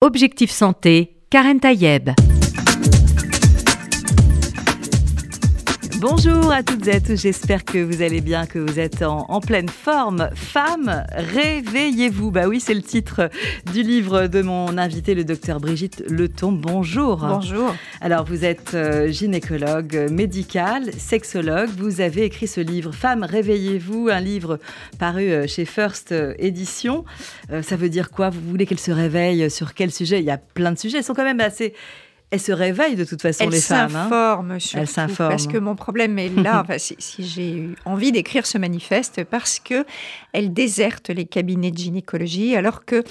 Objectif Santé, Karen Tayeb. Bonjour à toutes et à tous, j'espère que vous allez bien, que vous êtes en, pleine forme. Femme, réveillez-vous. Bah oui, c'est le titre du livre de mon invité, le docteur Brigitte Leton. Bonjour. Bonjour. Alors, vous êtes euh, gynécologue médical, sexologue. Vous avez écrit ce livre, Femme, réveillez-vous, un livre paru euh, chez First. Euh, ça veut dire quoi? Vous voulez qu'elle se réveille sur quel sujet? Il y a plein de sujets. Elles sont quand même assez elles se réveillent de toute façon, les femmes. Hein. Elles s'informent. Parce que mon problème est là, si, j'ai eu envie d'écrire ce manifeste, parce que elles désertent les cabinets de gynécologie, alors que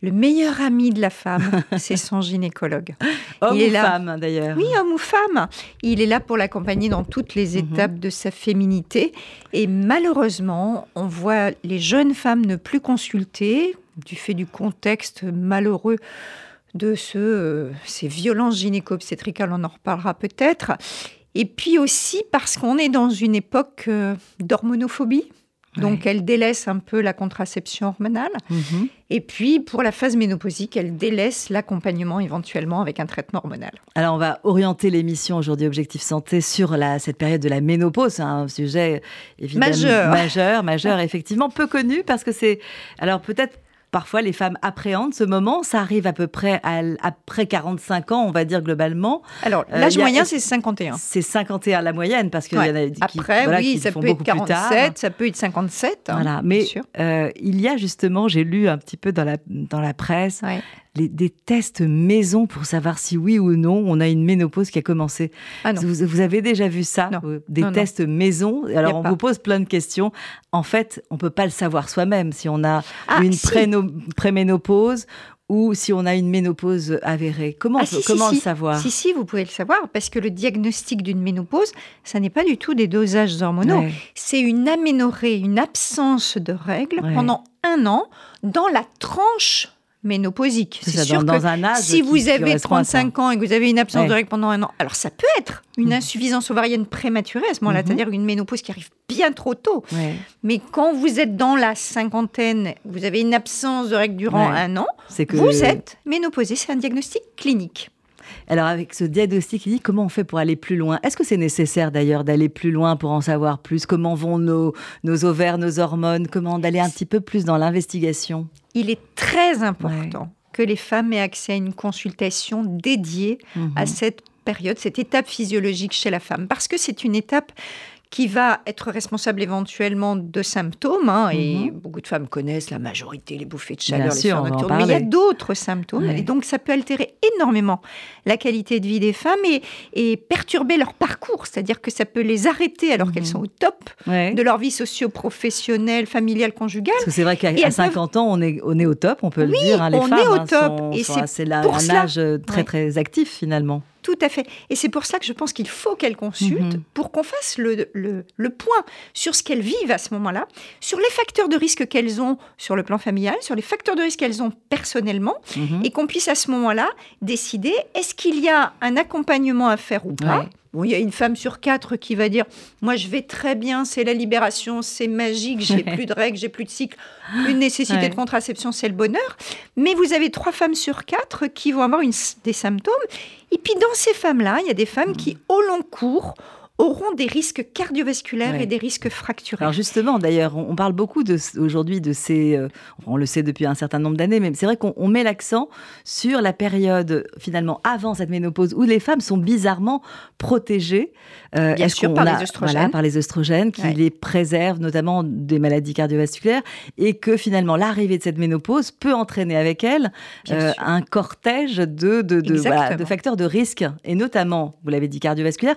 le meilleur ami de la femme, c'est son gynécologue. Homme ou femme, d'ailleurs. Oui, homme ou femme. Il est là pour l'accompagner dans toutes les mhm. étapes de sa féminité. Et malheureusement, on voit les jeunes femmes ne plus consulter, du fait du contexte malheureux de ce, euh, ces violences gynéco-obstétricales, on en reparlera peut-être. Et puis aussi parce qu'on est dans une époque euh, d'hormonophobie. Donc, elle délaisse un peu la contraception hormonale. Mhm. Et puis, pour la phase ménopausique, elle délaisse l'accompagnement éventuellement avec un traitement hormonal. Alors, on va orienter l'émission aujourd'hui Objectif Santé sur la, cette période de la ménopause. C'est un sujet évidemment majeur, majeur, majeur effectivement peu connu parce que c'est. Alors, peut-être parfois les femmes appréhendent ce moment. Ça arrive à peu près après 45 ans, on va dire globalement. Alors, euh, l'âge moyen, c'est 51. C'est 51 la moyenne, parce qu'il y en a qui, Après, oui, ça peut être 47, ça peut être 57. Hein, voilà. Mais euh, il y a justement, j'ai lu un petit peu dans la, dans la presse, des tests maison pour savoir si oui ou non on a une ménopause qui a commencé. Ah vous, avez déjà vu ça euh, Des tests maison? Alors on vous pose plein de questions. En fait, on peut pas le savoir soi-même si on a ah, une préménopause ou si on a une ménopause avérée. Comment, ah, comment le savoir? Si, si, vous pouvez le savoir, parce que le diagnostic d'une ménopause, ça n'est pas du tout des dosages hormonaux. C'est une aménorrhée, une absence de règles pendant un an dans la tranche ménopausique. C'est sûr dans, un âge si vous avez 35 ans et que vous avez une absence de règles pendant un an, alors ça peut être une mm. insuffisance ovarienne prématurée à ce moment-là, mm-hmm. c'est-à-dire une ménopause qui arrive bien trop tôt. Mais quand vous êtes dans la cinquantaine, vous avez une absence de règles durant un an, que... vous êtes ménopausée, c'est un diagnostic clinique. Alors avec ce diagnostic clinique, comment on fait pour aller plus loin? Est-ce que c'est nécessaire d'ailleurs d'aller plus loin pour en savoir plus? Comment vont nos, nos ovaires, nos hormones? Comment d'aller un petit peu plus dans l'investigation? Il est très important que les femmes aient accès à une consultation dédiée à mhm. cette période, cette étape physiologique chez la femme, parce que c'est une étape qui va être responsable éventuellement de symptômes. Hein, et mhm. beaucoup de femmes connaissent la majorité, les bouffées de chaleur, les nocturnes. Mais il y a d'autres symptômes. Et donc, ça peut altérer énormément la qualité de vie des femmes et, et perturber leur parcours. C'est-à-dire que ça peut les arrêter alors qu'elles mhm. sont au top de leur vie socio-professionnelle, familiale, conjugale. Parce que c'est vrai qu'à 50 ans, on est, on est au top, on peut le dire. Hein, les on est au hein, top. et c'est un âge très, très actif finalement. Tout à fait. Et c'est pour ça que je pense qu'il faut qu'elles consultent mhm. pour qu'on fasse le, le, point sur ce qu'elles vivent à ce moment-là, sur les facteurs de risque qu'elles ont sur le plan familial, sur les facteurs de risque qu'elles ont personnellement, mhm. et qu'on puisse à ce moment-là décider est-ce qu'il y a un accompagnement à faire ou pas. Bon, il y a une femme sur quatre qui va dire Moi, je vais très bien, c'est la libération, c'est magique, j'ai plus de règles, j'ai plus de cycle, une nécessité de contraception, c'est le bonheur. Mais vous avez trois femmes sur quatre qui vont avoir une, des symptômes. Et puis, dans ces femmes-là, il y a des femmes qui, au long cours, auront des risques cardiovasculaires et des risques fracturaires. Alors justement, d'ailleurs, on, parle beaucoup aujourd'hui de ces, euh, on le sait depuis un certain nombre d'années, mais c'est vrai qu'on met l'accent sur la période finalement avant cette ménopause où les femmes sont bizarrement protégées. Euh, Bien sûr, par, les œstrogènes. par les œstrogènes qui les préservent notamment des maladies cardiovasculaires et que finalement l'arrivée de cette ménopause peut entraîner avec elle euh, un cortège de, de, de facteurs de risque et notamment, vous l'avez dit, cardiovasculaires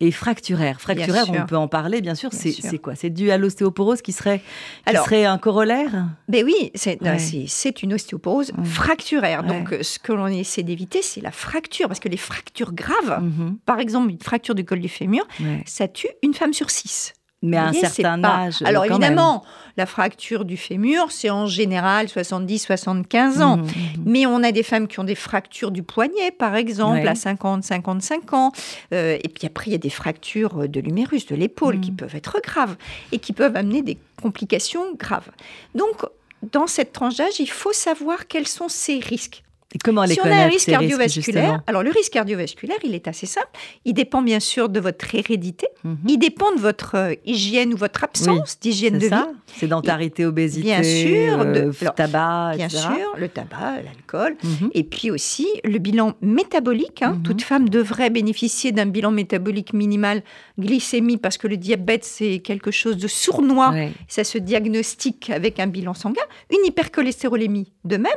et fracturaire. Fracturaire, on peut en parler, bien sûr. c'est quoi? C'est dû à l'ostéoporose qui serait, qui serait un corollaire? Ben oui, c'est une ostéoporose fracturaire. Donc, euh, ce que l'on essaie d'éviter, c'est la fracture. Parce que les fractures graves, mhm. par exemple, une fracture du col du fémur, ça tue une femme sur six. Mais à un certain âge. Alors évidemment, la fracture du fémur, c'est en général 70-75 ans. Mmh, mmh, mmh. Mais on a des femmes qui ont des fractures du poignet, par exemple, à 50-55 ans. Euh, et puis après, il y a des fractures de l'humérus, de l'épaule, qui peuvent être graves et qui peuvent amener des complications graves. Donc, dans cette tranche d'âge, il faut savoir quels sont ces risques. Et comment les si on a un risque cardiovasculaire, alors le risque cardiovasculaire, il est assez simple. Il dépend bien sûr de votre hérédité. Mhm. Il dépend de votre euh, hygiène ou votre absence d'hygiène de ça. vie. Sédentarité, obésité, bien sûr, euh, tabac, bien sûr, le tabac, l'alcool, mhm. et puis aussi le bilan métabolique. Hein. Mhm. Toute femme devrait bénéficier d'un bilan métabolique minimal glycémie parce que le diabète c'est quelque chose de sournois. Ça se diagnostique avec un bilan sanguin. Une hypercholestérolémie de même.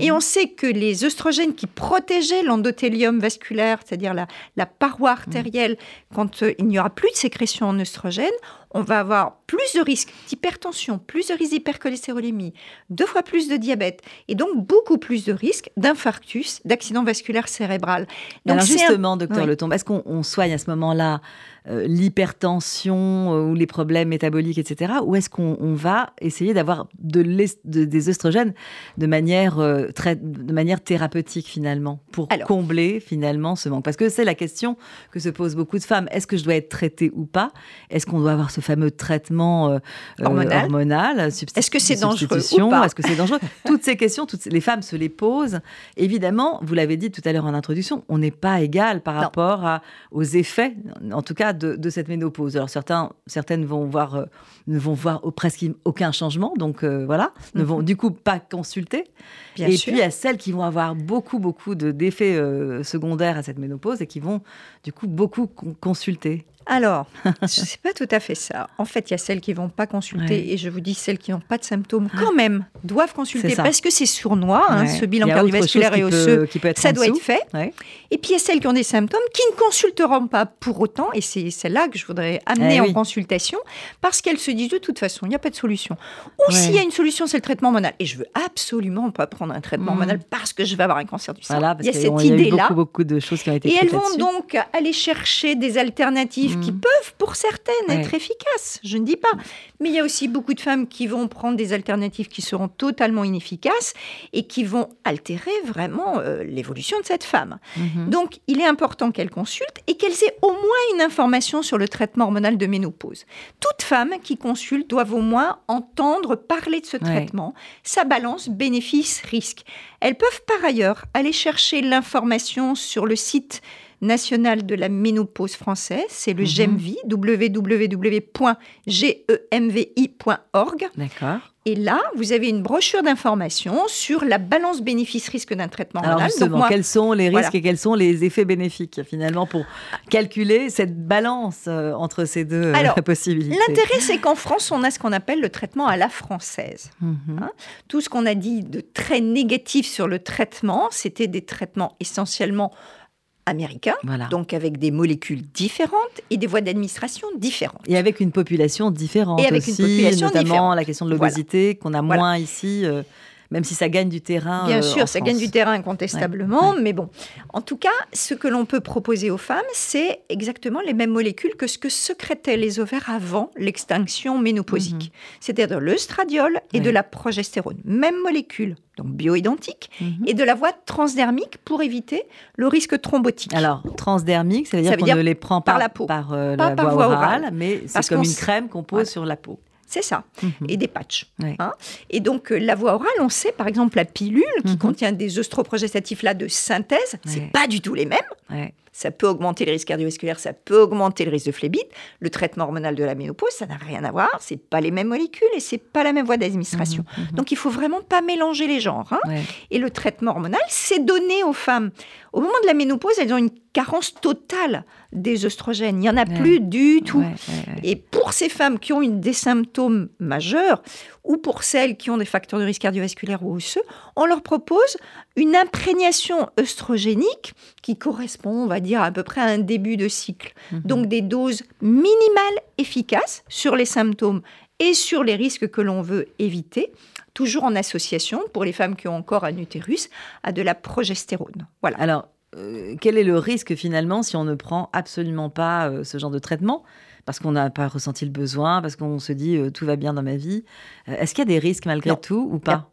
Et on sait que les les œstrogènes qui protégeaient l'endothélium vasculaire, c'est-à-dire la, paroi artérielle, quand euh, il n'y aura plus de sécrétion en œstrogène, on va avoir plus de risques d'hypertension, plus de risques d'hypercholestérolémie, deux fois plus de diabète et donc beaucoup plus de risques d'infarctus, d'accident vasculaire cérébral. Donc Alors justement, docteur Letombe, est-ce qu'on soigne à ce moment-là l'hypertension euh, ou les problèmes métaboliques, etc. Ou est-ce qu'on va essayer d'avoir de des œstrogènes de manière, euh, très, de manière thérapeutique finalement pour combler finalement ce manque? Parce que c'est la question que se posent beaucoup de femmes. Est-ce que je dois être traitée ou pas? Est-ce qu'on doit avoir ce fameux traitement hormonal, hormonal Est-ce que c'est dangereux Est-ce que c'est dangereux? Toutes ces questions, toutes les femmes se les posent. Évidemment, vous l'avez dit tout à l'heure en introduction, on n'est pas égal par rapport à, aux effets, en tout cas de, cette ménopause. Alors certains, certaines vont voir, euh, ne vont voir presque aucun changement, donc euh, voilà, ne vont mhm. du coup pas consulter. et puis il y a celles qui vont avoir beaucoup, beaucoup d'effets euh, secondaires à cette ménopause et qui vont du coup beaucoup consulter. Alors, ce n'est pas tout à fait ça. En fait, il y a celles qui ne vont pas consulter, et je vous dis, celles qui n'ont pas de symptômes, quand même, doivent consulter, parce que c'est sournois, hein, ce bilan cardiovasculaire et osseux, ça doit être fait. Et puis, il y a celles qui ont des symptômes, qui ne consulteront pas pour autant, et c'est celle-là que je voudrais amener eh en consultation, parce qu'elles se disent, de toute façon, il n'y a pas de solution. Ou s'il y a une solution, c'est le traitement hormonal. Et je veux absolument pas prendre un traitement mmh. hormonal parce que je vais avoir un cancer du sein. il y a cette idée-là. Beaucoup, beaucoup de choses qui ont été Et elles vont donc aller chercher des alternatives qui mm. peuvent, pour certaines, être efficaces. Je ne dis pas. Mais il y a aussi beaucoup de femmes qui vont prendre des alternatives qui seront totalement inefficaces et qui vont altérer vraiment euh, l'évolution de cette femme. Mm-hmm. Donc, il est important qu'elles consultent et qu'elles aient au moins une information sur le traitement hormonal de ménopause. Toutes femmes qui consultent doivent au moins entendre parler de ce traitement, sa balance bénéfice-risque. Elles peuvent par ailleurs aller chercher l'information sur le site national de la ménopause française, c'est le mhm. GEMVI, www.gemvi.org. D'accord. Et là, vous avez une brochure d'information sur la balance bénéfice-risque d'un traitement Alors Justement, quels sont les risques et quels sont les effets bénéfiques finalement pour calculer cette balance euh, entre ces deux euh, Alors, possibilités? L'intérêt, c'est qu'en France, on a ce qu'on appelle le traitement à la française. Mhm. Hein. Tout ce qu'on a dit de très négatif sur le traitement, c'était des traitements essentiellement américain, donc avec des molécules différentes et des voies d'administration différentes. Et avec une population différente et avec aussi, une population notamment la question de l'obésité qu'on a moins ici. Euh, même si ça gagne du terrain. Bien euh, sûr, ça gagne du terrain incontestablement, mais bon. En tout cas, ce que l'on peut proposer aux femmes, c'est exactement les mêmes molécules que ce que secrétaient les ovaires avant l'extinction ménopausique. Mhm. C'est-à-dire de l'œstradiol et de la progestérone. Même molécule, donc bioidentique, mhm. et de la voie transdermique pour éviter le risque thrombotique. Alors, transdermique, ça veut dire qu'on ne les prend pas par la, peau. par, euh, la voie, orale, mais c'est comme une crème qu'on pose sur la peau. C'est ça. Mhm. Et des patchs. Hein. et donc, euh, la voie orale, on sait, par exemple, la pilule qui mhm. contient des œstroprogestatifs là de synthèse, c'est pas du tout les mêmes. Ça peut augmenter le risque cardiovasculaire, ça peut augmenter le risque de phlébite. Le traitement hormonal de la ménopause, ça n'a rien à voir. C'est pas les mêmes molécules et c'est pas la même voie d'administration. Mhm, donc, il faut vraiment pas mélanger les genres. Hein. Et le traitement hormonal, c'est donné aux femmes. Au moment de la ménopause, elles ont une carence totale des oestrogènes. Il n'y en a plus du tout. Et pour ces femmes qui ont une, des symptômes majeurs, ou pour celles qui ont des facteurs de risque cardiovasculaire ou osseux, on leur propose une imprégnation œstrogénique qui correspond, on va dire, à peu près à un début de cycle. Mhm. Donc des doses minimales efficaces sur les symptômes et sur les risques que l'on veut éviter toujours en association, pour les femmes qui ont encore un utérus, à de la progestérone. Voilà. Alors, euh, quel est le risque finalement si on ne prend absolument pas euh, ce genre de traitement? Parce qu'on n'a pas ressenti le besoin, parce qu'on se dit euh, tout va bien dans ma vie. Est-ce qu'il y a des risques malgré tout ou pas?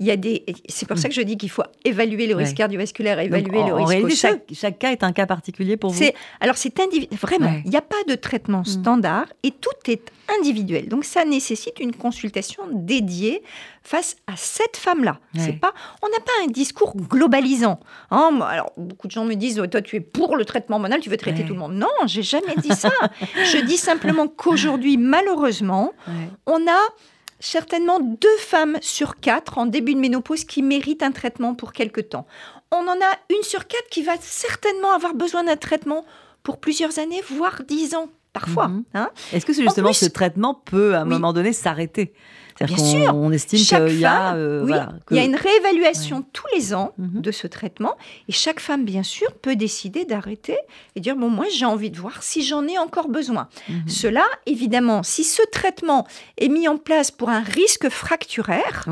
Il y a des. C'est pour ça que je dis qu'il faut évaluer le risque cardiovasculaire, évaluer le risque réalité, chaque, chaque, cas est un cas particulier pour vous. Alors c'est individuel. Vraiment, il n'y a pas de traitement mm. standard et tout est individuel. Donc ça nécessite une consultation dédiée face à cette femme-là. C'est pas, on n'a pas un discours globalisant. Hein. alors beaucoup de gens me disent, toi tu es pour le traitement hormonal, tu veux traiter tout le monde. Non, j'ai jamais dit ça. je dis simplement qu'aujourd'hui, malheureusement, on a certainement deux femmes sur quatre en début de ménopause qui méritent un traitement pour quelque temps. On en a une sur quatre qui va certainement avoir besoin d'un traitement pour plusieurs années, voire dix ans parfois. Mhm. Hein. Est-ce que justement ce traitement peut à un moment donné s'arrêter? Bien sûr. On estime qu'il y a. Euh, il y a une réévaluation tous les ans mhm. de ce traitement. Et chaque femme, bien sûr, peut décider d'arrêter et dire Bon, moi, j'ai envie de voir si j'en ai encore besoin. Mhm. Cela, évidemment, si ce traitement est mis en place pour un risque fracturaire,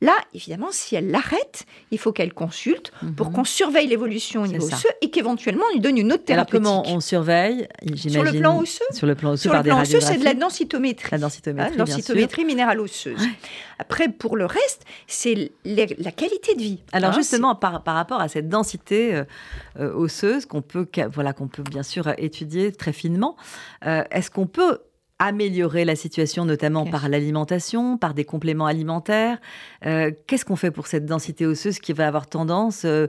là, évidemment, si elle l'arrête, il faut qu'elle consulte pour mhm. qu'on surveille l'évolution au niveau osseux et qu'éventuellement, on lui donne une autre thérapeutique. Alors, comment on surveille Sur le plan osseux Sur le plan osseux, Sur le plan osseux, c'est de la densitométrie. La densitométrie, hein, densitométrie minérale osseuse. Après, pour le reste, c'est la qualité de vie. Alors hein, justement, par, par, rapport à cette densité euh, euh, osseuse qu'on peut, voilà, qu'on peut bien sûr étudier très finement, euh, est-ce qu'on peut améliorer la situation, notamment par l'alimentation, par des compléments alimentaires? Euh, qu'est-ce qu'on fait pour cette densité osseuse qui va avoir tendance euh,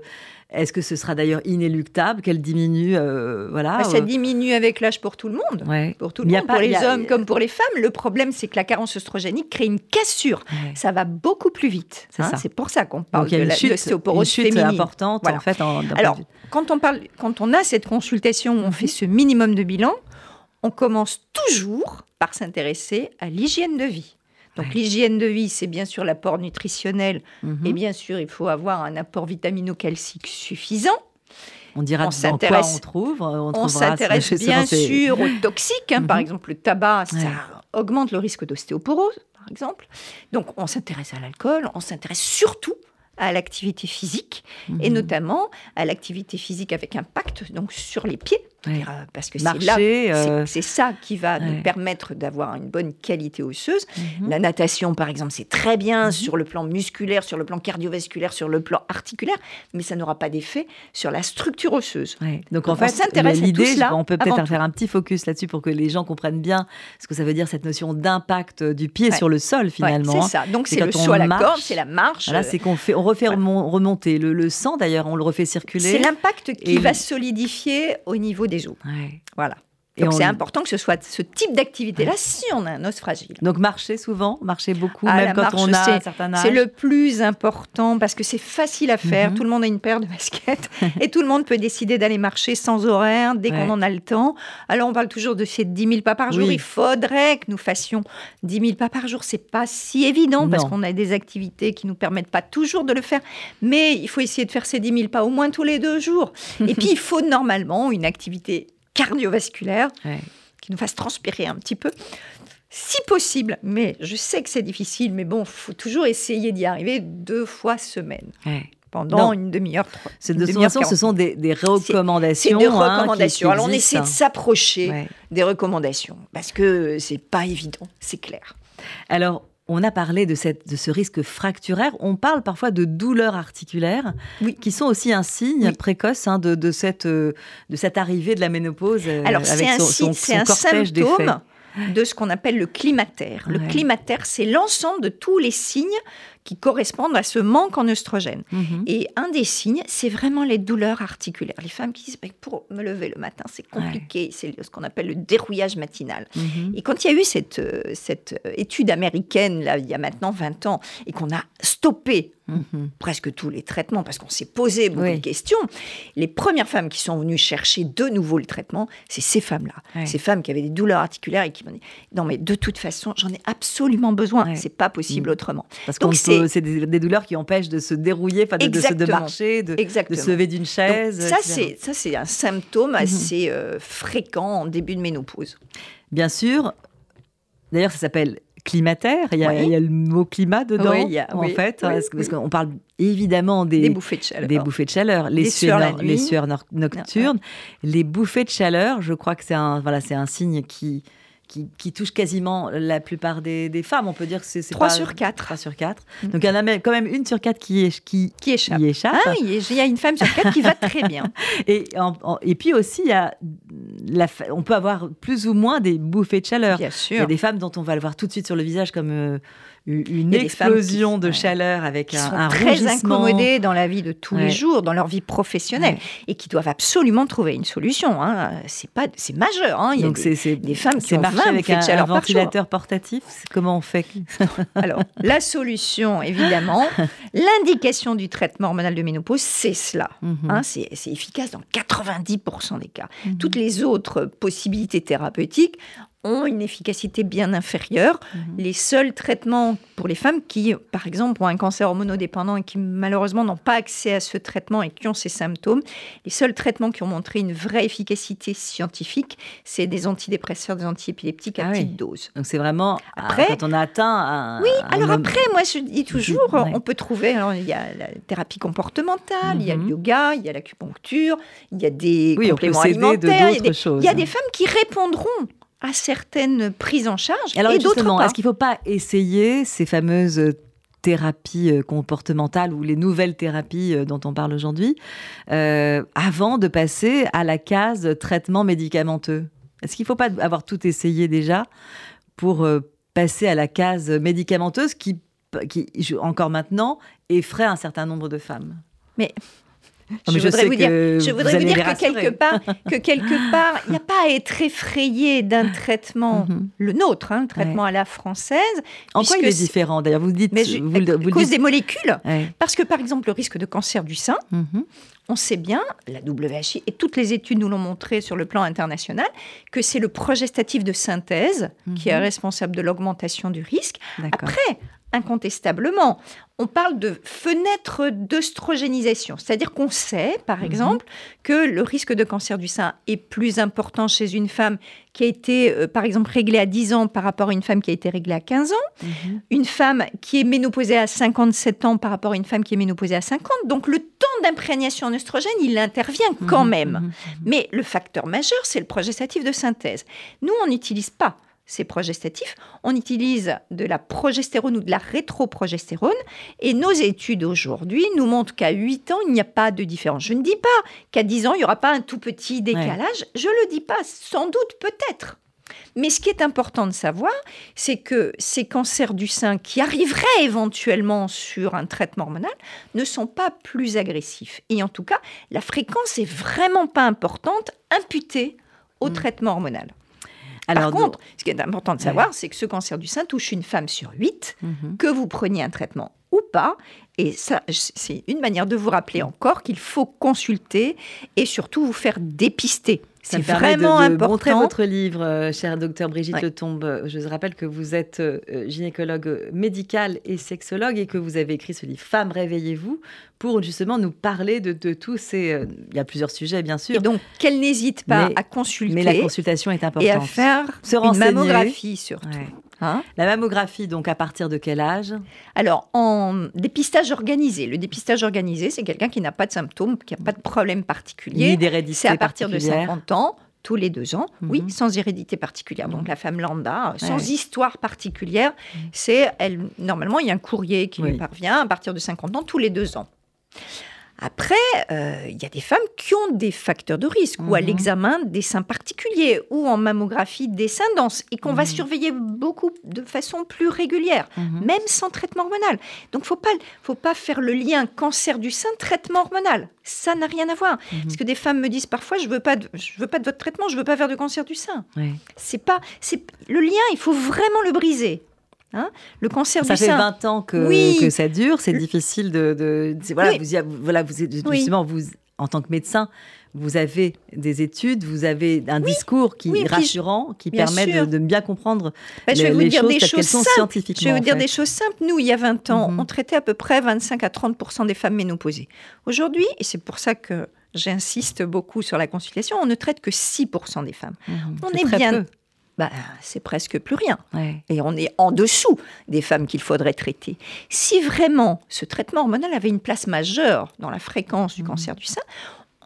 Est-ce que ce sera d'ailleurs inéluctable qu'elle diminue euh, Voilà. Bah, ça diminue avec l'âge pour tout le monde. Pour tout le monde, pour les hommes comme pour les femmes. Le problème, c'est que la carence oestrogénique crée une cassure. Ça va beaucoup plus vite. C'est hein. pour ça qu'on parle de l'ostéoporose chute importante en fait. Alors, quand on parle, quand on a cette consultation on fait ce minimum de bilan, on commence toujours par s'intéresser à l'hygiène de vie. Donc l'hygiène de vie, c'est bien sûr l'apport nutritionnel, mhm. et bien sûr, il faut avoir un apport vitamino-calcique suffisant. On dira on quoi on trouve. On, s'intéresse bien sûr aux toxiques. Hein. Par mhm. exemple, le tabac, ça augmente le risque d'ostéoporose, par exemple. Donc on s'intéresse à l'alcool, on s'intéresse surtout à l'activité physique, et mhm. notamment à l'activité physique avec impact donc sur les pieds. Euh, parce que c'est là, euh, c'est ça qui va nous permettre d'avoir une bonne qualité osseuse. Mhm. La natation, par exemple, c'est très bien mhm. sur le plan musculaire, sur le plan cardiovasculaire, sur le plan articulaire, mais ça n'aura pas d'effet sur la structure osseuse. Donc, en fait, l'idée, on peut peut-être faire un petit focus là-dessus pour que les gens comprennent bien ce que ça veut dire cette notion d'impact du pied sur le sol finalement. c'est ça. Donc c'est le saut à la corde, c'est la marche. Voilà, c'est qu'on fait, on refait remonter le, le sang d'ailleurs, on le refait circuler. C'est l'impact qui va solidifier au niveau des. Voilà. Donc c'est important que ce soit ce type d'activité-là si on a un os fragile. Donc marcher souvent, marcher beaucoup, ah, même quand on a un certain âge. C'est le plus important parce que c'est facile à faire. Mhm. Tout le monde a une paire de baskets et tout le monde peut décider d'aller marcher sans horaire dès qu'on en a le temps. Alors on parle toujours de ces 10 000 pas par jour. Il faudrait que nous fassions 10 000 pas par jour. C'est pas si évident parce qu'on a des activités qui nous permettent pas toujours de le faire. Mais il faut essayer de faire ces 10 000 pas au moins tous les deux jours. et puis il faut normalement une activité cardiovasculaire qui nous fasse transpirer un petit peu. Si possible, mais je sais que c'est difficile, mais bon, faut toujours essayer d'y arriver deux fois semaine. Pendant une demi-heure. De toute façon, ce sont des, recommandations. C'est des hein, recommandations. Alors, on essaie de s'approcher des recommandations parce que c'est pas évident, c'est clair. Alors, on a parlé de, cette, de ce risque fracturaire. On parle parfois de douleurs articulaires, qui sont aussi un signe précoce hein, de, cette, euh, de cette arrivée de la ménopause. Euh, Alors, c'est un, son, un symptôme de ce qu'on appelle le climatère. Le climatère, c'est l'ensemble de tous les signes qui correspondent à ce manque en oestrogène. Mhm. Et un des signes, c'est vraiment les douleurs articulaires. Les femmes qui disent bah, pour me lever le matin, c'est compliqué, c'est ce qu'on appelle le dérouillage matinal. Mhm. Et quand il y a eu cette, euh, cette étude américaine, là, il y a maintenant 20 ans, et qu'on a stoppé Mhm. presque tous les traitements, parce qu'on s'est posé beaucoup de questions. Les premières femmes qui sont venues chercher de nouveau le traitement, c'est ces femmes-là. Ces femmes qui avaient des douleurs articulaires et qui m'ont dit Non, mais de toute façon, j'en ai absolument besoin. C'est pas possible mm. autrement. Parce c'est des, douleurs qui empêchent de se dérouiller, de, de, de marcher, de, de, se lever d'une chaise. ça, c'est un symptôme mhm. assez euh, fréquent en début de ménopause. Bien sûr. D'ailleurs, ça s'appelle climataire. Il y, a, le mot climat dedans, en fait, parce, qu'on parle évidemment des, bouffées de chaleur, des bouffées de chaleur, les, sueurs, les sueurs nocturnes, les bouffées de chaleur. Je crois que c'est un, voilà, c'est un signe qui qui, touche quasiment la plupart des, femmes. On peut dire que c'est 3 sur 4. 3 sur 4. Mm. Donc il y en a quand même une sur 4 qui, est, qui, qui échappe. Qui échappe. Ah, il y a une femme sur 4 qui va très bien. et, et puis aussi, il y a la, on peut avoir plus ou moins des bouffées de chaleur. Bien sûr. Il y a des femmes dont on va le voir tout de suite sur le visage comme... Euh, une explosion de chaleur avec un, un très incommodées dans la vie de tous les jours, dans leur vie professionnelle, et qui doivent absolument trouver une solution. Hein. C'est pas, c'est majeur. Hein. Il y a des, des, femmes qui ont marché avec un, un ventilateur portatif. Comment on fait? Alors la solution, évidemment, l'indication du traitement hormonal de ménopause, c'est cela. Mhm. Hein. c'est, efficace dans 90% des cas. Mhm. Toutes les autres possibilités thérapeutiques, ont une efficacité bien inférieure. Mhm. Les seuls traitements pour les femmes qui, par exemple, ont un cancer hormonodépendant et qui malheureusement n'ont pas accès à ce traitement et qui ont ces symptômes, les seuls traitements qui ont montré une vraie efficacité scientifique, c'est des antidépresseurs, des antiépileptiques à ah petite dose. Donc c'est vraiment après, quand on a atteint un, Oui, alors après, moi je dis toujours, on peut trouver, il y a la thérapie comportementale, il y a le mhm. yoga, il y a l'acupuncture, il y a des compléments alimentaires, il y a des femmes qui répondront à certaines prises en charge. Alors et justement, est-ce qu'il ne faut pas essayer ces fameuses thérapies euh, comportementales ou les nouvelles thérapies euh, dont on parle aujourd'hui euh, avant de passer à la case traitement médicamenteux? Est-ce qu'il ne faut pas avoir tout essayé déjà pour passer à la case médicamenteuse qui, qui, encore maintenant, effraie un certain nombre de femmes? Mais je, voudrais vous dire, je voudrais vous, dire que quelque part, que quelque part, il n'y a pas à être effrayé d'un traitement, mhm. le nôtre, hein, le traitement à la française. En quoi il est différent? D'ailleurs, vous dites, mais vous, à cause des molécules. Parce que par exemple, le risque de cancer du sein, mhm. on sait bien, la WHI et toutes les études nous l'ont montré sur le plan international, que c'est le progestatif de synthèse qui est mhm. responsable de l'augmentation du risque. Après, incontestablement. On parle de fenêtre d'œstrogénisation, c'est-à-dire qu'on sait, par mhm. exemple, que le risque de cancer du sein est plus important chez une femme qui a été, euh, par exemple, réglée à 10 ans par rapport à une femme qui a été réglée à 15 ans, mhm. une femme qui est ménopausée à 57 ans par rapport à une femme qui est ménopausée à 50. Donc le temps d'imprégnation en œstrogène, il intervient quand mhm. même. Mais le facteur majeur, c'est le progestatif de synthèse. Nous, on n'utilise pas c'est progestatif. On utilise de la progestérone ou de la rétroprogestérone. Et nos études aujourd'hui nous montrent qu'à 8 ans, il n'y a pas de différence. Je ne dis pas qu'à 10 ans, il n'y aura pas un tout petit décalage. Je ne le dis pas. Sans doute, peut-être. Mais ce qui est important de savoir, c'est que ces cancers du sein qui arriveraient éventuellement sur un traitement hormonal ne sont pas plus agressifs. Et en tout cas, la fréquence est vraiment pas importante imputée au mm. traitement hormonal. Par contre, ce qui est important de savoir, c'est que ce cancer du sein touche une femme sur huit, mhm. que vous preniez un traitement ou pas. Et ça, c'est une manière de vous rappeler encore qu'il faut consulter et surtout vous faire dépister. C'est vraiment de, de important. montrer votre livre, euh, chère docteur Brigitte Letombe. Je vous rappelle que vous êtes euh, gynécologue médical et sexologue et que vous avez écrit ce livre Femmes, réveillez-vous pour justement nous parler de, tous ces. Euh, il y a plusieurs sujets, bien sûr. Et donc, qu'elle n'hésite pas à consulter. Mais la consultation est importante. Et à faire une mammographie surtout. Hein la mammographie, donc à partir de quel âge? Alors, en dépistage organisé. Le dépistage organisé, c'est quelqu'un qui n'a pas de symptômes, qui n'a pas de problème particulier. C'est à partir de 50 ans tous les deux ans, oui, mhm. sans hérédité particulière. Donc la femme lambda, sans histoire particulière, mhm. c'est elle. Normalement, il y a un courrier qui lui parvient à partir de 50 ans tous les deux ans. Après, euh, il y a des femmes qui ont des facteurs de risque, ou à mhm. l'examen des seins particuliers, ou en mammographie des seins denses, et qu'on va mhm. surveiller beaucoup de façon plus régulière, mhm. même sans traitement hormonal. Donc, faut pas, faut pas faire le lien cancer du sein, traitement hormonal. Ça n'a rien à voir. Parce que des femmes me disent parfois, je veux pas, je veux pas de votre traitement, je veux pas faire de cancer du sein. C'est pas, c'est le lien, il faut vraiment le briser. Hein? Le cancer ça du sein. Ça fait 20 ans que, que ça dure, c'est difficile de. voilà, vous, voilà, vous, justement, vous, en tant que médecin, vous avez des études, vous avez un discours qui est rassurant, qui permet de, bien comprendre bah, je vais vous dire choses, des choses sont scientifiquement. Je vais vous dire des choses simples. Nous, il y a 20 ans, mhm. on traitait à peu près 25 à 30% des femmes ménopausées. Aujourd'hui, et c'est pour ça que j'insiste beaucoup sur la consultation, on ne traite que 6% des femmes. Mhm. on est, bien. Bah, c'est presque plus rien. Et on est en dessous des femmes qu'il faudrait traiter. Si vraiment ce traitement hormonal avait une place majeure dans la fréquence du mmh. cancer du sein,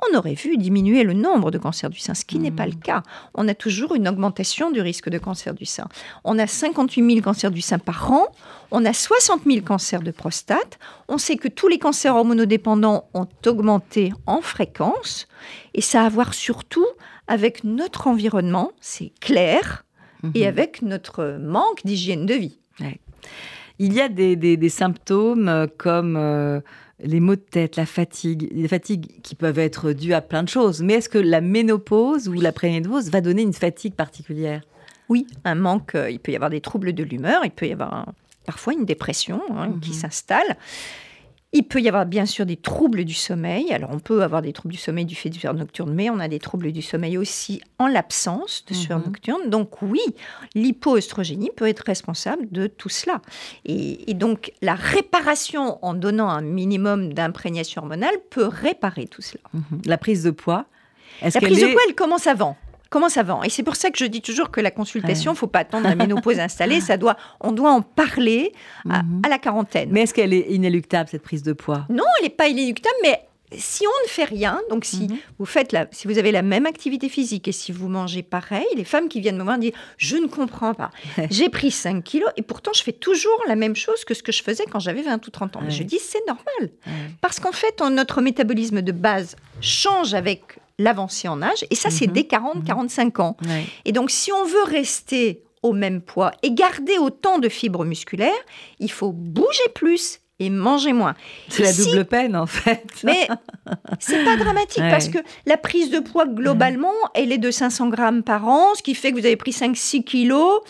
on aurait vu diminuer le nombre de cancers du sein, ce qui n'est pas le mmh. cas. On a toujours une augmentation du risque de cancer du sein. On a 58 000 cancers du sein par an, on a 60 000 cancers de prostate. On sait que tous les cancers hormonodépendants ont augmenté en fréquence, et ça a à voir surtout avec notre environnement, c'est clair, et mmh. avec notre manque d'hygiène de vie. Il y a des, symptômes euh, comme euh, les maux de tête, la fatigue, les fatigues qui peuvent être dues à plein de choses. Mais est-ce que la ménopause ou la préménopause va donner une fatigue particulière? Oui, un manque. Euh, il peut y avoir des troubles de l'humeur, il peut y avoir parfois une dépression hein, qui mhm. s'installe. Il peut y avoir bien sûr des troubles du sommeil. Alors on peut avoir des troubles du sommeil du fait du sueur nocturne, mais on a des troubles du sommeil aussi en l'absence de sueur mhm. nocturne. Donc oui, l'hypoestrogénie peut être responsable de tout cela. Et, donc la réparation en donnant un minimum d'imprégnation hormonale peut réparer tout cela. Mhm. La prise de poids La prise de poids, elle commence avant commence avant. Et c'est pour ça que je dis toujours que la consultation, il ne faut pas attendre la ménopause installée, ça doit, on doit en parler mhm. à, la quarantaine. Mais est-ce qu'elle est inéluctable, cette prise de poids? Non, elle n'est pas inéluctable, mais si on ne fait rien, donc si mhm. vous faites la, si vous avez la même activité physique et si vous mangez pareil, les femmes qui viennent me voir disent je ne comprends pas. J'ai pris 5 kilos et pourtant je fais toujours la même chose que ce que je faisais quand j'avais 20 ou 30 ans. Mais je dis c'est normal parce qu'en fait notre métabolisme de base change avec l'avancée en âge. Et ça, c'est mhm. dès 40-45 mhm. ans. Et donc, si on veut rester au même poids et garder autant de fibres musculaires, il faut bouger plus et manger moins. C'est la double peine en fait. Mais c'est pas dramatique parce que la prise de poids globalement, elle est de 500 grammes par an, ce qui fait que vous avez pris 5-6 kilos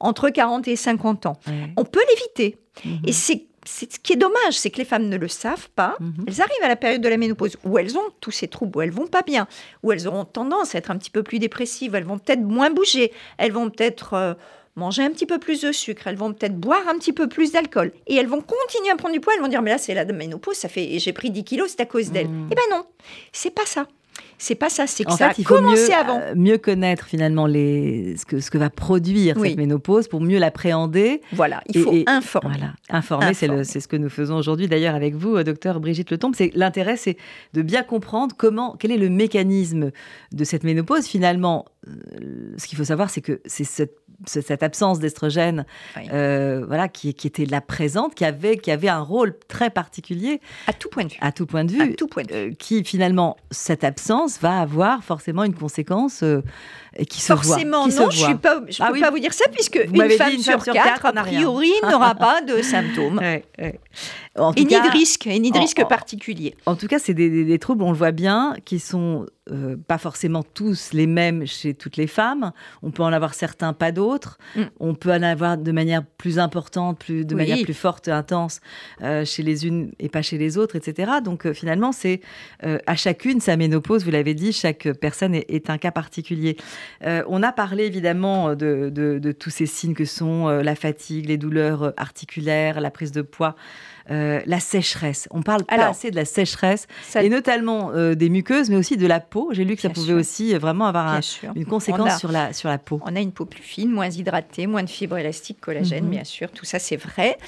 entre 40 et 50 ans. On peut l'éviter. Mhm. Et c'est ce qui est dommage, c'est que les femmes ne le savent pas. Mhm. Elles arrivent à la période de la ménopause où elles ont tous ces troubles, où elles vont pas bien, où elles auront tendance à être un petit peu plus dépressives, elles vont peut-être moins bouger, elles vont peut-être euh, manger un petit peu plus de sucre, elles vont peut-être boire un petit peu plus d'alcool, et elles vont continuer à prendre du poids. Elles vont dire mais là c'est la ménopause, ça fait j'ai pris 10 kilos, c'est à cause d'elle. Mhm. Eh ben non, c'est pas ça. C'est pas ça, c'est que ça a il faut commencé mieux, avant. Euh, mieux connaître finalement les, ce, que, ce que va produire cette ménopause pour mieux l'appréhender. Voilà, il faut informer. Voilà, informer, c'est ce que nous faisons aujourd'hui d'ailleurs avec vous, euh, docteur Brigitte Letombe. L'intérêt, c'est de bien comprendre comment, quel est le mécanisme de cette ménopause. Finalement, euh, ce qu'il faut savoir, c'est que c'est cette cette absence d'estrogène, euh, voilà, qui, qui, était là présente, qui avait, qui avait un rôle très particulier. À tout point de vue. À tout point de vue. tout point de vue. Euh, qui finalement, cette absence va avoir forcément une conséquence euh, qui se Forcément, voit. non, je ne peux ah pas vous dire ça, puisque une femme, sur quatre, a priori, n'aura pas de symptômes. et, ni de risque, et ni de risque particulier. En tout cas, c'est des, des, troubles, on le voit bien, qui sont euh, pas forcément tous les mêmes chez toutes les femmes. On peut en avoir certains, pas d'autres. Mm. On peut en avoir de manière plus importante, plus, de manière plus forte intense euh, chez les unes et pas chez les autres, etc. Donc euh, finalement, c'est à chacune sa ménopause, vous l'avez dit, chaque personne est, un cas particulier. on a parlé évidemment de, de, tous ces signes que sont la fatigue, les douleurs articulaires, la prise de poids. Euh, la sécheresse. On parle pas assez de la sécheresse, et notamment euh, des muqueuses, mais aussi de la peau. J'ai lu que ça pouvait aussi euh, vraiment avoir une conséquence sur, la, sur la peau. On a une peau plus fine, moins hydratée, moins de fibres élastiques, collagène, mhm. bien sûr. Tout ça, c'est vrai.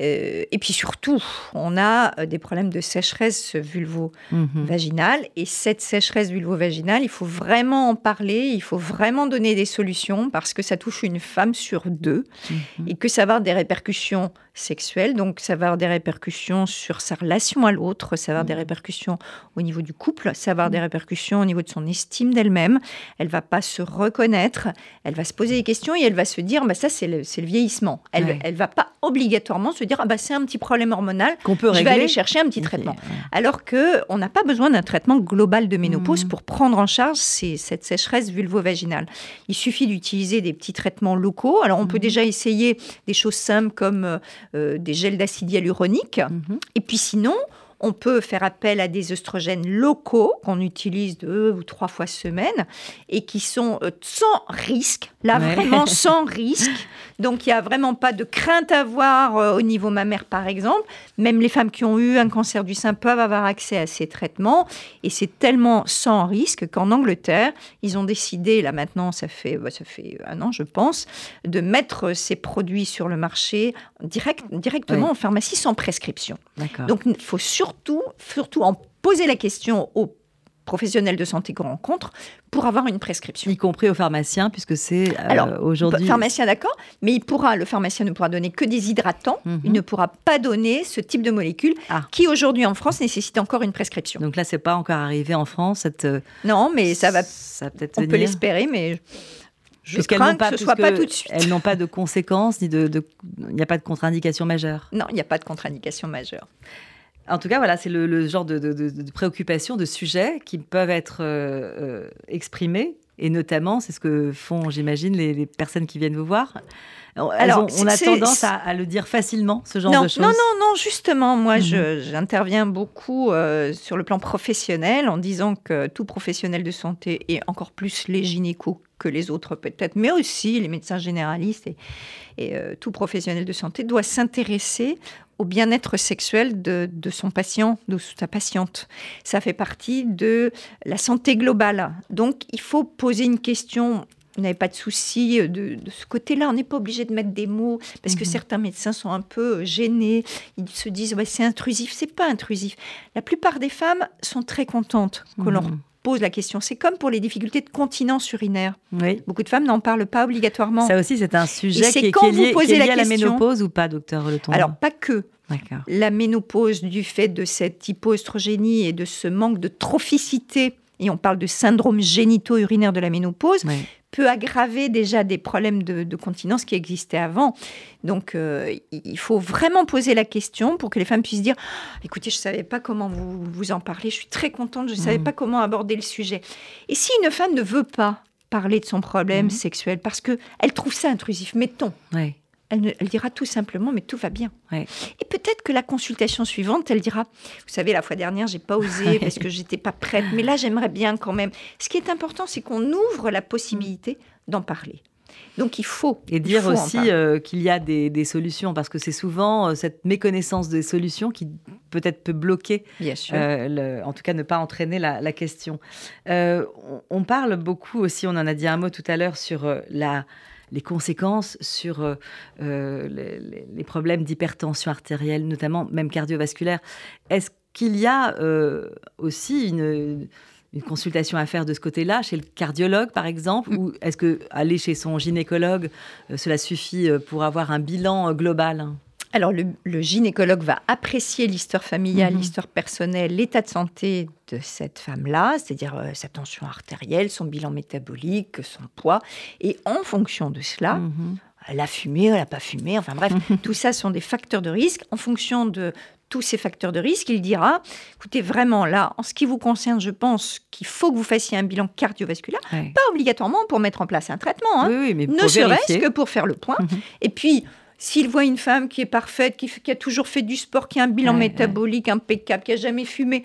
Euh, et puis surtout, on a euh, des problèmes de sécheresse vulvo-vaginale. Mhm. Et cette sécheresse vulvo-vaginale, il faut vraiment en parler, il faut vraiment donner des solutions parce que ça touche une femme sur deux mhm. et que ça va avoir des répercussions sexuelles. Donc ça va avoir des répercussions sur sa relation à l'autre, ça va avoir des mhm. répercussions au niveau du couple, ça va avoir des répercussions au niveau de son estime d'elle-même. Elle va pas se reconnaître, elle va se poser des questions et elle va se dire, bah, ça c'est le, le, vieillissement. Elle ne va pas obligatoirement se dire ah bah c'est un petit problème hormonal, qu'on peut je vais aller chercher un petit traitement. Alors que on n'a pas besoin d'un traitement global de ménopause mmh. pour prendre en charge cette sécheresse vulvo-vaginale. Il suffit d'utiliser des petits traitements locaux. Alors on peut mmh. déjà essayer des choses simples comme euh, des gels d'acide hyaluronique. Mmh. Et puis sinon, on peut faire appel à des œstrogènes locaux qu'on utilise deux ou trois fois semaine et qui sont euh, sans risque, là vraiment sans risque. Donc il n'y a vraiment pas de crainte à avoir euh, au niveau mammaire par exemple. Même les femmes qui ont eu un cancer du sein peuvent avoir accès à ces traitements et c'est tellement sans risque qu'en Angleterre, ils ont décidé, là maintenant ça fait, bah, ça fait un an je pense, de mettre ces produits sur le marché direct, directement en pharmacie sans prescription. Donc il faut surtout surtout, surtout en poser la question aux professionnels de santé qu'on rencontre pour avoir une prescription. Y compris au pharmacien, puisque c'est euh, aujourd'hui. Pharmacien, d'accord, mais il pourra, le pharmacien ne pourra donner que des hydratants. Mhm. Il ne pourra pas donner ce type de molécule ah. qui aujourd'hui en France nécessite encore une prescription. Donc là, c'est pas encore arrivé en France. Cette... Euh, non, mais ça va. Ça peut-être. On peut l'espérer, mais. Je crains que ce soit pas tout de suite. Elles n'ont pas de conséquences, ni de, il n'y a pas de contre-indication majeure. Non, il n'y a pas de contre-indication majeure. En tout cas, voilà, c'est le, genre de, de, préoccupations, de sujets qui peuvent être euh, euh, exprimés. Et notamment, c'est ce que font, j'imagine, les, personnes qui viennent vous voir. Alors, on a tendance à, le dire facilement, ce genre de choses. Non, non, non, justement, moi, mhm. j'interviens beaucoup euh, sur le plan professionnel en disant que tout professionnel de santé, et encore plus les gynécos que les autres peut-être, mais aussi les médecins généralistes et, et tout professionnel de santé, doit s'intéresser au bien-être sexuel de, son patient, de sa patiente. Ça fait partie de la santé globale. Donc, il faut poser une question vous n'avez pas de souci de, ce côté-là. On n'est pas obligé de mettre des mots parce que mhm. certains médecins sont un peu gênés. Ils se disent ouais, c'est intrusif. C'est pas intrusif. La plupart des femmes sont très contentes que l'on mhm. Pose la question. C'est comme pour les difficultés de continence urinaire. Oui. Beaucoup de femmes n'en parlent pas obligatoirement. Ça aussi, c'est un sujet qui, est, quand lié, vous posez la, à la ménopause ou pas, docteur Leton Alors, pas que. La ménopause, du fait de cette hypoestrogénie et de ce manque de trophicité, et on parle de syndrome génito-urinaire de la ménopause, peut aggraver déjà des problèmes de, continence qui existaient avant. Donc, euh, il faut vraiment poser la question pour que les femmes puissent dire écoutez, je ne savais pas comment vous, vous en parler, je suis très contente, je ne savais mm. pas comment aborder le sujet. Et si une femme ne veut pas parler de son problème mm. sexuel parce qu'elle trouve ça intrusif, mettons. Elle, dira tout simplement, mais tout va bien. Et peut-être que la consultation suivante, elle dira, vous savez, la fois dernière, j'ai pas osé parce que j'étais pas prête, mais là, j'aimerais bien quand même. Ce qui est important, c'est qu'on ouvre la possibilité d'en parler. Donc il faut. Et dire aussi euh, qu'il y a des, solutions, parce que c'est souvent euh, cette méconnaissance des solutions qui peut-être peut bloquer, Bien sûr. Euh, en tout cas ne pas entraîner la, question. on, parle beaucoup aussi, on en a dit un mot tout à l'heure, sur la, les conséquences sur euh, euh, les, problèmes d'hypertension artérielle, notamment même cardiovasculaire. Est-ce qu'il y a euh, aussi une, consultation à faire de ce côté-là, chez le cardiologue par exemple, mm. ou est-ce que aller chez son gynécologue, cela suffit pour avoir un bilan global? Alors, le, gynécologue va apprécier l'histoire familiale, mhm. l'histoire personnelle, l'état de santé de cette femme-là, c'est-à-dire euh, sa tension artérielle, son bilan métabolique, son poids. Et en fonction de cela, mhm. elle a fumé, elle n'a pas fumé, enfin bref, tout ça sont des facteurs de risque. En fonction de tous ces facteurs de risque, il dira, écoutez, vraiment là, en ce qui vous concerne, je pense qu'il faut que vous fassiez un bilan cardiovasculaire, pas obligatoirement pour mettre en place un traitement, hein. mais ne serait-ce que pour faire le point. Et puis, s'il voit une femme qui est parfaite, qui, a toujours fait du sport, qui a un bilan métabolique impeccable, qui a jamais fumé,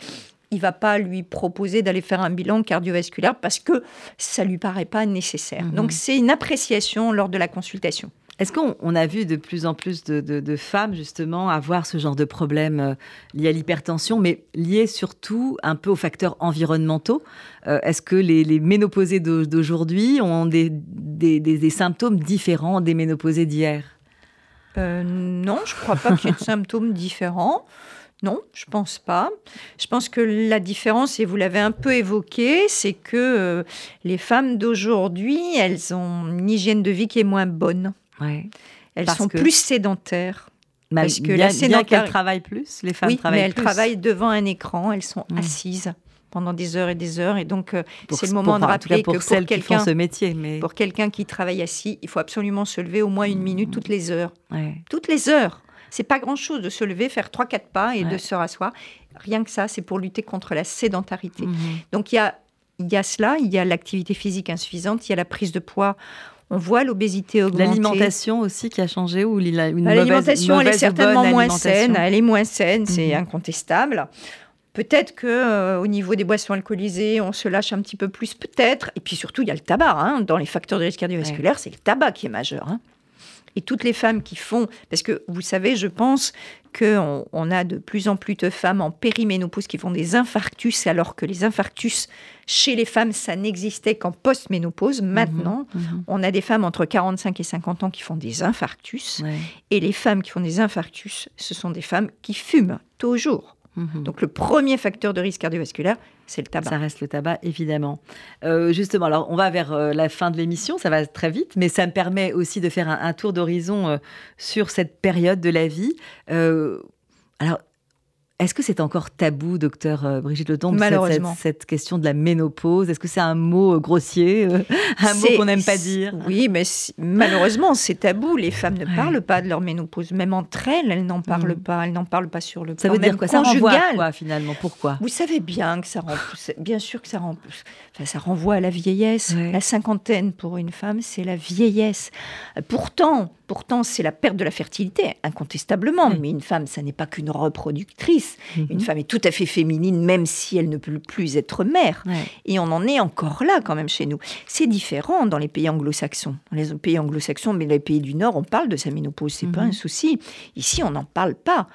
il va pas lui proposer d'aller faire un bilan cardiovasculaire parce que ça lui paraît pas nécessaire. Mhm. Donc c'est une appréciation lors de la consultation. Est-ce qu'on a vu de plus en plus de, femmes justement avoir ce genre de problème euh, lié à l'hypertension, mais lié surtout un peu aux facteurs environnementaux? Euh, Est-ce que les, ménopausées d'aujourd'hui ont des, des, symptômes différents des ménopausées d'hier? Euh, non, je ne crois pas qu'il y ait de symptômes différents. Non, je pense pas. Je pense que la différence, et vous l'avez un peu évoqué, c'est que euh, les femmes d'aujourd'hui, elles ont une hygiène de vie qui est moins bonne. Ouais. Elles sont plus sédentaires. parce que bien, la qu'elles travaillent plus, les femmes oui, travaillent mais elles travaillent devant un écran, elles sont mmh. assises pendant des heures et des heures. Et donc, euh, c'est le moment de rappeler pour que pour quelqu'un ce métier, mais... pour quelqu'un qui travaille assis, il faut absolument se lever au moins une minute toutes les heures. Toutes les heures. C'est pas grand-chose de se lever, faire trois quatre pas et de se rasseoir. Rien que ça, c'est pour lutter contre la sédentarité. Mhm. Donc il y a il y a cela, il y a l'activité physique insuffisante, il y a la prise de poids. On voit l'obésité augmenter. L'alimentation aussi qui a changé ou L'alimentation, elle est certainement moins saine. Elle est moins saine, c'est mhm. incontestable. Peut-être que euh, au niveau des boissons alcoolisées, on se lâche un petit peu plus, peut-être. Et puis surtout, il y a le tabac. Hein. Dans les facteurs de risque cardiovasculaire, c'est le tabac qui est majeur. Hein. Et toutes les femmes qui font, parce que vous savez, je pense qu'on on a de plus en plus de femmes en périménopause qui font des infarctus, alors que les infarctus chez les femmes, ça n'existait qu'en post-ménopause. Mhm. Maintenant, mhm. on a des femmes entre 45 et 50 ans qui font des infarctus. Et les femmes qui font des infarctus, ce sont des femmes qui fument toujours. Mhm. Donc le premier facteur de risque cardiovasculaire, c'est le tabac. Ça reste le tabac, évidemment. Euh, justement, alors on va vers euh, la fin de l'émission, ça va très vite, mais ça me permet aussi de faire un, tour d'horizon euh, sur cette période de la vie. alors, est-ce que c'est encore tabou, docteur euh, Brigitte Le Malheureusement. Cette, cette, question de la ménopause? Est-ce que c'est un mot euh, grossier, euh, un mot qu'on n'aime pas dire? Oui, mais malheureusement, c'est tabou. Les femmes ne parlent pas de leur ménopause. Même entre elles, elles n'en parlent mm. pas. Elles n'en parlent pas sur le plan Ça veut dire quoi? Ça renvoie à quoi, finalement? Pourquoi? Vous savez bien que ça renvoie, bien sûr que ça renvoie, ça renvoie à la vieillesse. La cinquantaine, pour une femme, c'est la vieillesse. Pourtant, Pourtant, c'est la perte de la fertilité, incontestablement. Mais une femme, ça n'est pas qu'une reproductrice. Mhm. Une femme est tout à fait féminine, même si elle ne peut plus être mère. Et on en est encore là, quand même, chez nous. C'est différent dans les pays anglo-saxons. Dans les pays anglo-saxons, mais les pays du Nord, on parle de sa ménopause, c'est pas mhm. un souci. Ici, on n'en parle pas.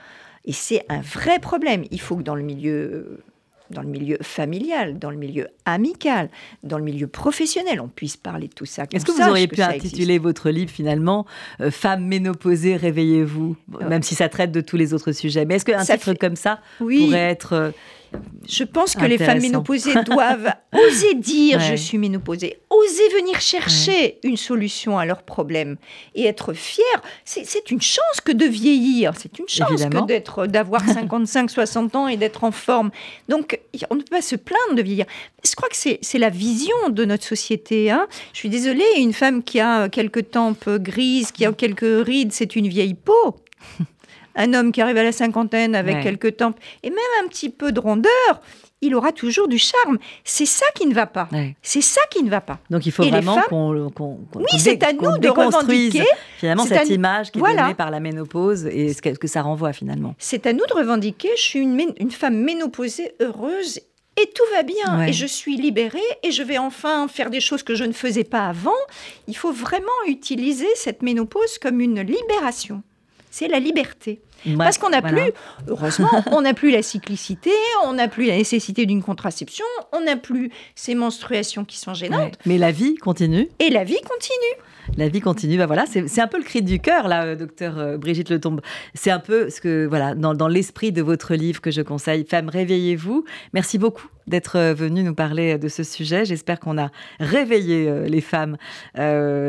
Et c'est un vrai problème. Il faut que dans le milieu dans le milieu familial, dans le milieu amical, dans le milieu professionnel, on puisse parler de tout ça. Est-ce que vous auriez pu intituler votre livre finalement euh, Femmes ménopausées, réveillez-vous, même si ça traite de tous les autres sujets. Mais est-ce qu'un titre comme ça pourrait être euh, je pense que les femmes ménopausées doivent oser dire je suis ménopausée, oser venir chercher une solution à leurs problèmes et être fière. C'est une chance que de vieillir, c'est une chance que d'être, d'avoir 55, 60 ans et d'être en forme. Donc on ne peut pas se plaindre de vieillir. Je crois que c'est la vision de notre société. Hein. Je suis désolée, une femme qui a quelques tempes grises, qui a quelques rides, c'est une vieille peau un homme qui arrive à la cinquantaine avec quelques tempes et même un petit peu de rondeur, il aura toujours du charme. C'est ça qui ne va pas. C'est ça qui ne va pas. Donc il faut vraiment qu'on oui, c'est à nous de revendiquer finalement cette image qui est donnée par la ménopause et ce que, ça renvoie finalement. C'est à nous de revendiquer. Je suis une, une femme ménopausée heureuse et tout va bien et je suis libérée et je vais enfin faire des choses que je ne faisais pas avant. Il faut vraiment utiliser cette ménopause comme une libération c'est la liberté. Parce qu'on n'a plus, heureusement, on n'a plus la cyclicité, on n'a plus la nécessité d'une contraception, on n'a plus ces menstruations qui sont gênantes. Mais la vie continue. Et la vie continue la vie continue. Bah voilà, c'est un peu le cri du cœur, là, euh, docteur euh, Brigitte Letombe. C'est un peu ce que, voilà, dans, l'esprit de votre livre que je conseille, Femmes, réveillez-vous. Merci beaucoup d'être euh, venu nous parler de ce sujet. J'espère qu'on a réveillé les femmes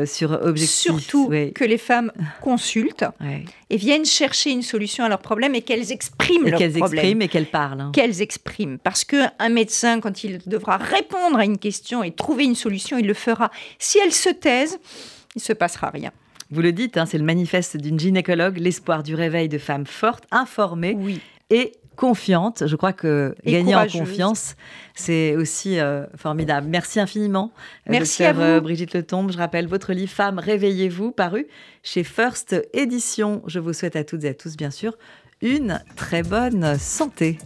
sur Objectif. Surtout que les femmes consultent et viennent chercher une solution à leurs problèmes et qu'elles expriment leurs problèmes. Qu'elles expriment et qu'elles parlent. Hein. Qu'elles expriment. Parce qu'un médecin, quand il devra répondre à une question et trouver une solution, il le fera. Si elles se taisent, il ne se passera rien. Vous le dites, hein, c'est le manifeste d'une gynécologue, l'espoir du réveil de femmes fortes, informées et confiantes. Je crois que gagner en confiance, c'est aussi euh, formidable. Merci infiniment. Euh, Merci à vous. Euh, Brigitte Letombe. Je rappelle votre livre Femmes, réveillez-vous, paru chez First Édition. Je vous souhaite à toutes et à tous, bien sûr, une très bonne santé.